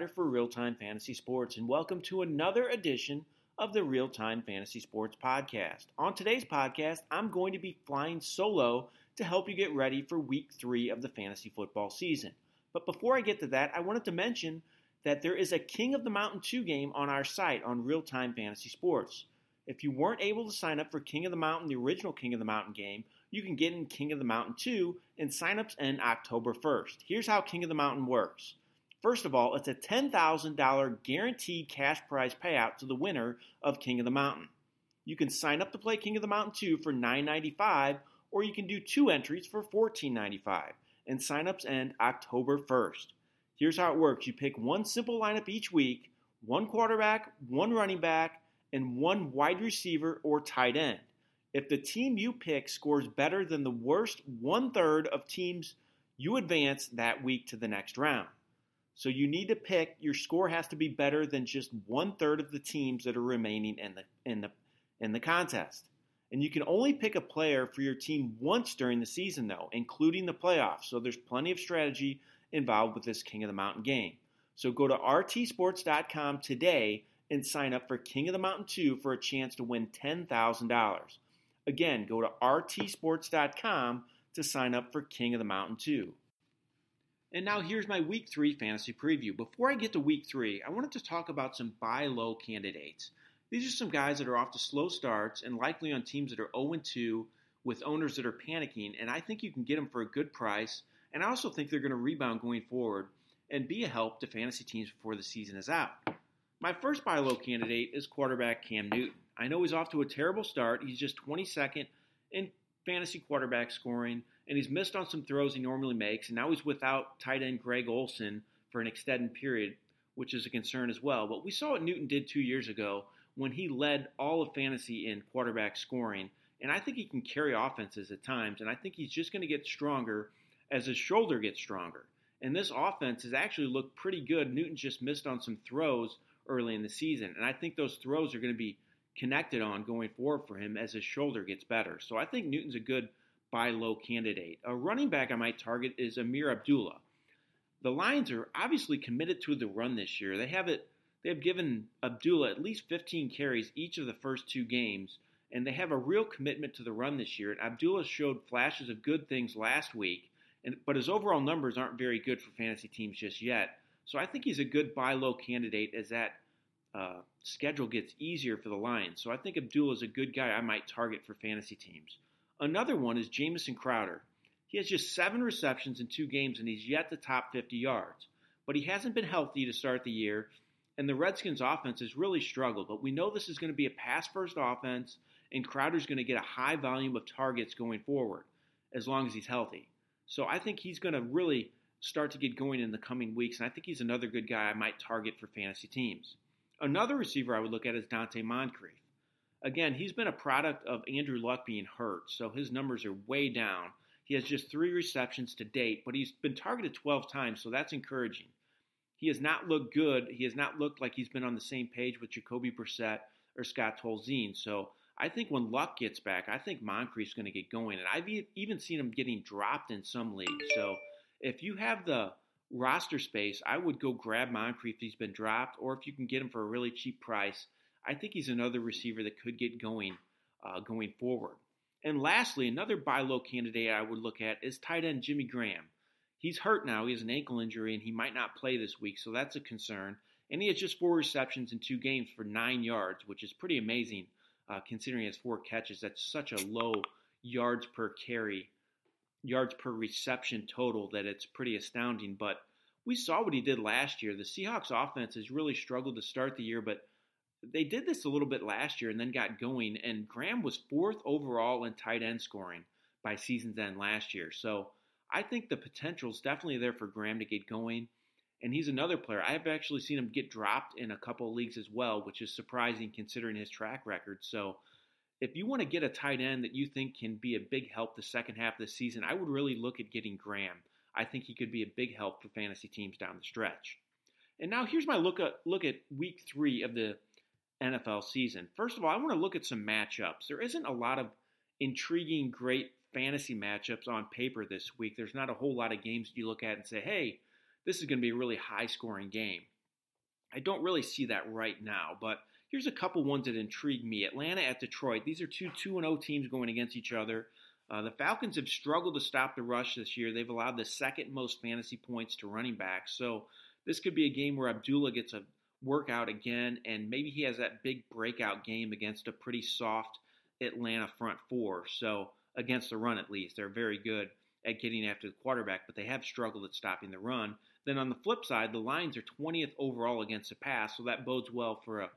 Writer for Real Time Fantasy Sports, and welcome to another edition of the Real Time Fantasy Sports Podcast. On today's podcast, I'm going to be flying solo to help you get ready for week three of the fantasy football season. But before I get to that, I wanted to mention that there is a King of the Mountain 2 game on our site on Real Time Fantasy Sports. If you weren't able to sign up for King of the Mountain, the original King of the Mountain game, you can get in King of the Mountain 2, and signups end October 1st. Here's how King of the Mountain works. First of all, it's a $10,000 guaranteed cash prize payout to the winner of King of the Mountain. You can sign up to play King of the Mountain 2 for $9.95, or you can do two entries for $14.95, and signups end October 1st. Here's how it works you pick one simple lineup each week one quarterback, one running back, and one wide receiver or tight end. If the team you pick scores better than the worst one third of teams, you advance that week to the next round. So you need to pick. Your score has to be better than just one third of the teams that are remaining in the in the in the contest. And you can only pick a player for your team once during the season, though, including the playoffs. So there's plenty of strategy involved with this King of the Mountain game. So go to rtsports.com today and sign up for King of the Mountain 2 for a chance to win $10,000. Again, go to rtsports.com to sign up for King of the Mountain 2. And now here's my week three fantasy preview. Before I get to week three, I wanted to talk about some buy low candidates. These are some guys that are off to slow starts and likely on teams that are 0 2 with owners that are panicking, and I think you can get them for a good price. And I also think they're going to rebound going forward and be a help to fantasy teams before the season is out. My first buy low candidate is quarterback Cam Newton. I know he's off to a terrible start. He's just 22nd in fantasy quarterback scoring, and he's missed on some throws he normally makes, and now he's without tight end Greg Olsen for an extended period, which is a concern as well. But we saw what Newton did two years ago when he led all of fantasy in quarterback scoring, and I think he can carry offenses at times, and I think he's just going to get stronger as his shoulder gets stronger. And this offense has actually looked pretty good. Newton just missed on some throws early in the season, and I think those throws are going to be connected on going forward for him as his shoulder gets better. So I think Newton's a good buy low candidate. A running back I might target is Ameer Abdullah. The Lions are obviously committed to the run this year. They have it. They have given Abdullah at least 15 carries each of the first two games, and they have a real commitment to the run this year. And Abdullah showed flashes of good things last week, and but his overall numbers aren't very good for fantasy teams just yet. So I think he's a good buy low candidate as that uh, schedule gets easier for the Lions. So I think Abdullah is a good guy I might target for fantasy teams. Another one is Jamison Crowder. He has just seven receptions in two games, and he's yet to top 50 yards. But he hasn't been healthy to start the year, and the Redskins' offense has really struggled. But we know this is going to be a pass first offense, and Crowder's going to get a high volume of targets going forward as long as he's healthy. So I think he's going to really start to get going in the coming weeks, and I think he's another good guy I might target for fantasy teams. Another receiver I would look at is Donte Moncrief. Again, he's been a product of Andrew Luck being hurt, so his numbers are way down. He has just three receptions to date, but he's been targeted 12 times, so that's encouraging. He has not looked good. He has not looked like he's been on the same page with Jacoby Brissett or Scott Tolzien. So I think when Luck gets back, I think Moncrief's going to get going. And I've even seen him getting dropped in some leagues. So if you have the roster space, I would go grab Moncrief if he's been dropped, or if you can get him for a really cheap price. I think he's another receiver that could get going uh, going forward. And lastly, another buy low candidate I would look at is tight end Jimmy Graham. He's hurt now. He has an ankle injury and he might not play this week, so that's a concern. And he has just four receptions in two games for nine yards, which is pretty amazing uh, considering he has four catches. That's such a low yards per carry yards per reception total that it's pretty astounding. But we saw what he did last year. The Seahawks offense has really struggled to start the year, but they did this a little bit last year and then got going. And Graham was fourth overall in tight end scoring by season's end last year. So I think the potential is definitely there for Graham to get going. And he's another player. I have actually seen him get dropped in a couple leagues as well, which is surprising considering his track record. So if you want to get a tight end that you think can be a big help the second half of the season, I would really look at getting Graham. I think he could be a big help for fantasy teams down the stretch. And now here's my look at look at week three of the NFL season. First of all, I want to look at some matchups. There isn't a lot of intriguing, great fantasy matchups on paper this week. There's not a whole lot of games you look at and say, hey, this is going to be a really high scoring game. I don't really see that right now, but here's a couple ones that intrigue me. Atlanta at Detroit. These are two 2 0 teams going against each other. Uh, the Falcons have struggled to stop the rush this year. They've allowed the second most fantasy points to running backs. So this could be a game where Abdullah gets a workout again, and maybe he has that big breakout game against a pretty soft Atlanta front four. So against the run, at least, they're very good at getting after the quarterback, but they have struggled at stopping the run. Then on the flip side, the Lions are 20th overall against the pass, so that bodes well for a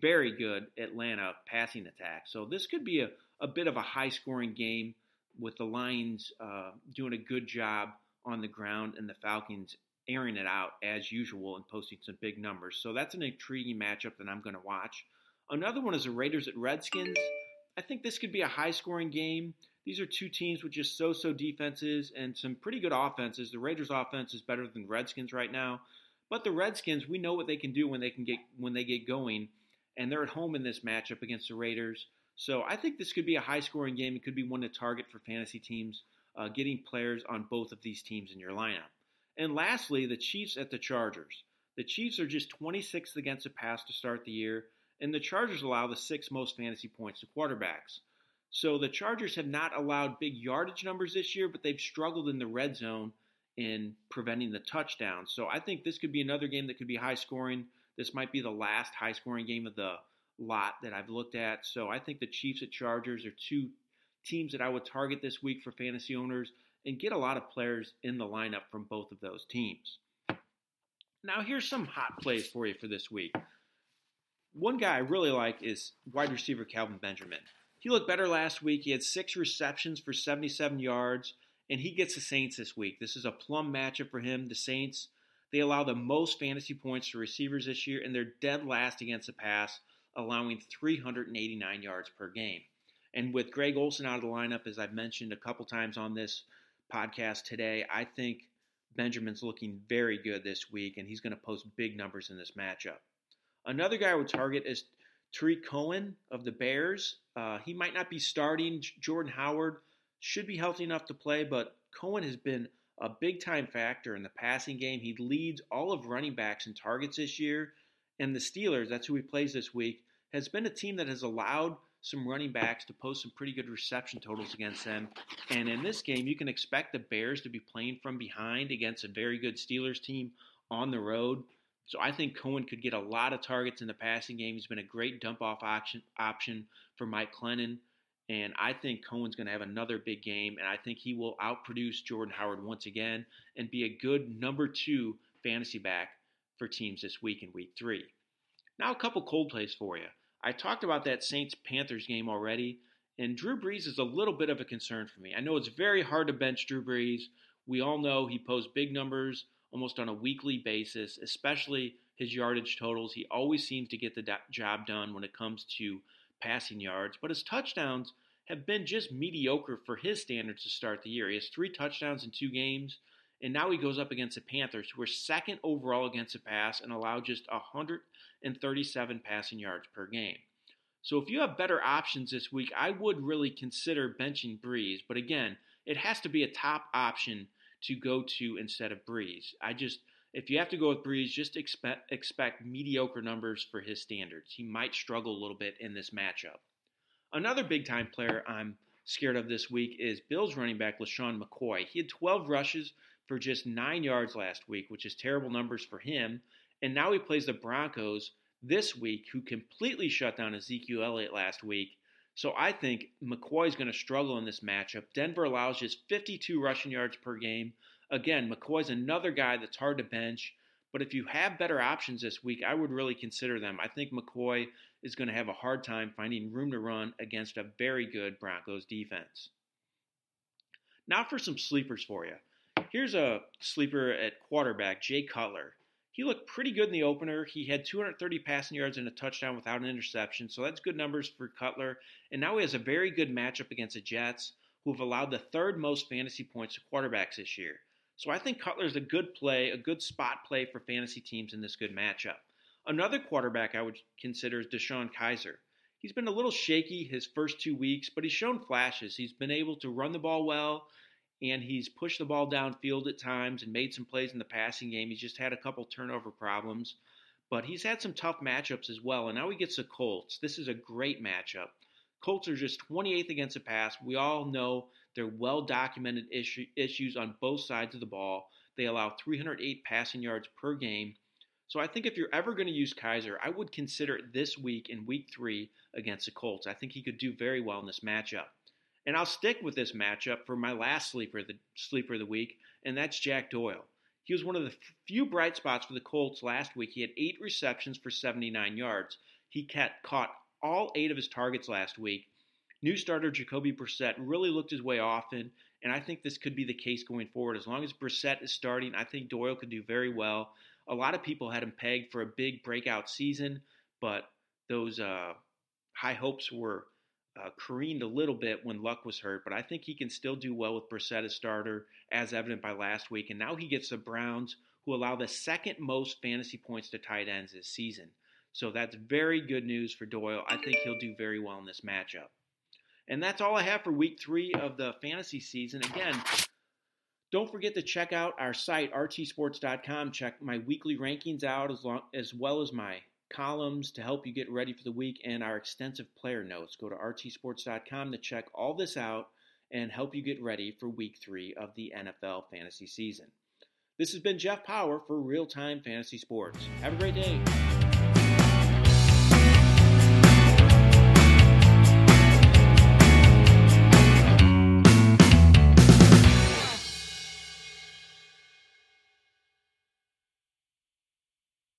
very good Atlanta passing attack. So this could be a, a bit of a high scoring game with the Lions uh, doing a good job on the ground and the Falcons airing it out as usual and posting some big numbers. So that's an intriguing matchup that I'm going to watch. Another one is the Raiders at Redskins. I think this could be a high scoring game. These are two teams with just so so defenses and some pretty good offenses. The Raiders offense is better than Redskins right now. But the Redskins, we know what they can do when they can get when they get going, and they're at home in this matchup against the Raiders. So I think this could be a high scoring game. It could be one to target for fantasy teams, uh, getting players on both of these teams in your lineup. And lastly, the Chiefs at the Chargers. The Chiefs are just 26th against the pass to start the year, and the Chargers allow the sixth most fantasy points to quarterbacks. So the Chargers have not allowed big yardage numbers this year, but they've struggled in the red zone in preventing the touchdown. So I think this could be another game that could be high scoring. This might be the last high scoring game of the lot that I've looked at. So I think the Chiefs at Chargers are two teams that I would target this week for fantasy owners and get a lot of players in the lineup from both of those teams. Now, here's some hot plays for you for this week. One guy I really like is wide receiver Kelvin Benjamin. He looked better last week. He had six receptions for 77 yards, and he gets the Saints this week. This is a plum matchup for him. The Saints, they allow the most fantasy points to receivers this year, and they're dead last against the pass, allowing 389 yards per game. And with Greg Olsen out of the lineup, as I've mentioned a couple times on this podcast today, I think Benjamin's looking very good this week, and he's going to post big numbers in this matchup. Another guy I would target is Tarik Cohen of the Bears. Uh, he might not be starting. Jordan Howard should be healthy enough to play, but Cohen has been a big time factor in the passing game. He leads all of running backs in targets this year. And the Steelers, that's who he plays this week, has been a team that has allowed some running backs to post some pretty good reception totals against them. And in this game, you can expect the Bears to be playing from behind against a very good Steelers team on the road. So I think Cohen could get a lot of targets in the passing game. He's been a great dump off option, option for Mike Glennon. And I think Cohen's going to have another big game, and I think he will outproduce Jordan Howard once again and be a good number two fantasy back for teams this week in week three. Now, a couple cold plays for you. I talked about that Saints Panthers game already, and Drew Brees is a little bit of a concern for me. I know it's very hard to bench Drew Brees. We all know he posts big numbers almost on a weekly basis, especially his yardage totals. He always seems to get the job done when it comes to passing yards, but his touchdowns have been just mediocre for his standards to start the year. He has three touchdowns in two games. And now he goes up against the Panthers, who are second overall against the pass and allow just 137 passing yards per game. So if you have better options this week, I would really consider benching Brees, But again, it has to be a top option to go to instead of Brees. I just, if you have to go with Brees, just expect, expect mediocre numbers for his standards. He might struggle a little bit in this matchup. Another big time player I'm scared of this week is Bills running back LeSean McCoy. He had 12 rushes for just nine yards last week, which is terrible numbers for him. And now he plays the Broncos this week, who completely shut down Ezekiel Elliott last week. So I think McCoy is going to struggle in this matchup. Denver allows just 52 rushing yards per game. Again, McCoy's another guy that's hard to bench. But if you have better options this week, I would really consider them. I think McCoy is going to have a hard time finding room to run against a very good Broncos defense. Now for some sleepers for you. Here's a sleeper at quarterback, Jay Cutler. He looked pretty good in the opener. He had 230 passing yards and a touchdown without an interception, so that's good numbers for Cutler. And now he has a very good matchup against the Jets, who have allowed the third most fantasy points to quarterbacks this year. So I think Cutler is a good play, a good spot play for fantasy teams in this good matchup. Another quarterback I would consider is DeShone Kizer. He's been a little shaky his first two weeks, but he's shown flashes. He's been able to run the ball well and he's pushed the ball downfield at times and made some plays in the passing game. He's just had a couple turnover problems, but he's had some tough matchups as well. And now he gets the Colts. This is a great matchup. Colts are just 28th against the pass. We all know they're well documented issue, issues on both sides of the ball. They allow 308 passing yards per game. So I think if you're ever going to use Kizer, I would consider it this week in week three against the Colts. I think he could do very well in this matchup. And I'll stick with this matchup for my last sleeper, the sleeper of the week, and that's Jack Doyle. He was one of the few bright spots for the Colts last week. He had eight receptions for 79 yards. He caught all eight of his targets last week. New starter Jacoby Brissett really looked his way often, and I think this could be the case going forward. As long as Brissett is starting, I think Doyle could do very well. A lot of people had him pegged for a big breakout season, but those uh, high hopes were uh, careened a little bit when Luck was hurt, but I think he can still do well with Brissett as starter, as evident by last week. And now he gets the Browns, who allow the second most fantasy points to tight ends this season. So that's very good news for Doyle. I think he'll do very well in this matchup. And that's all I have for week three of the fantasy season. Again, don't forget to check out our site, rtsports.com. Check my weekly rankings out as, long, as well as my columns to help you get ready for the week and our extensive player notes. Go to rtsports.com to check all this out and help you get ready for week three of the NFL fantasy season. This has been Jeff Power for Real Time Fantasy Sports. Have a great day.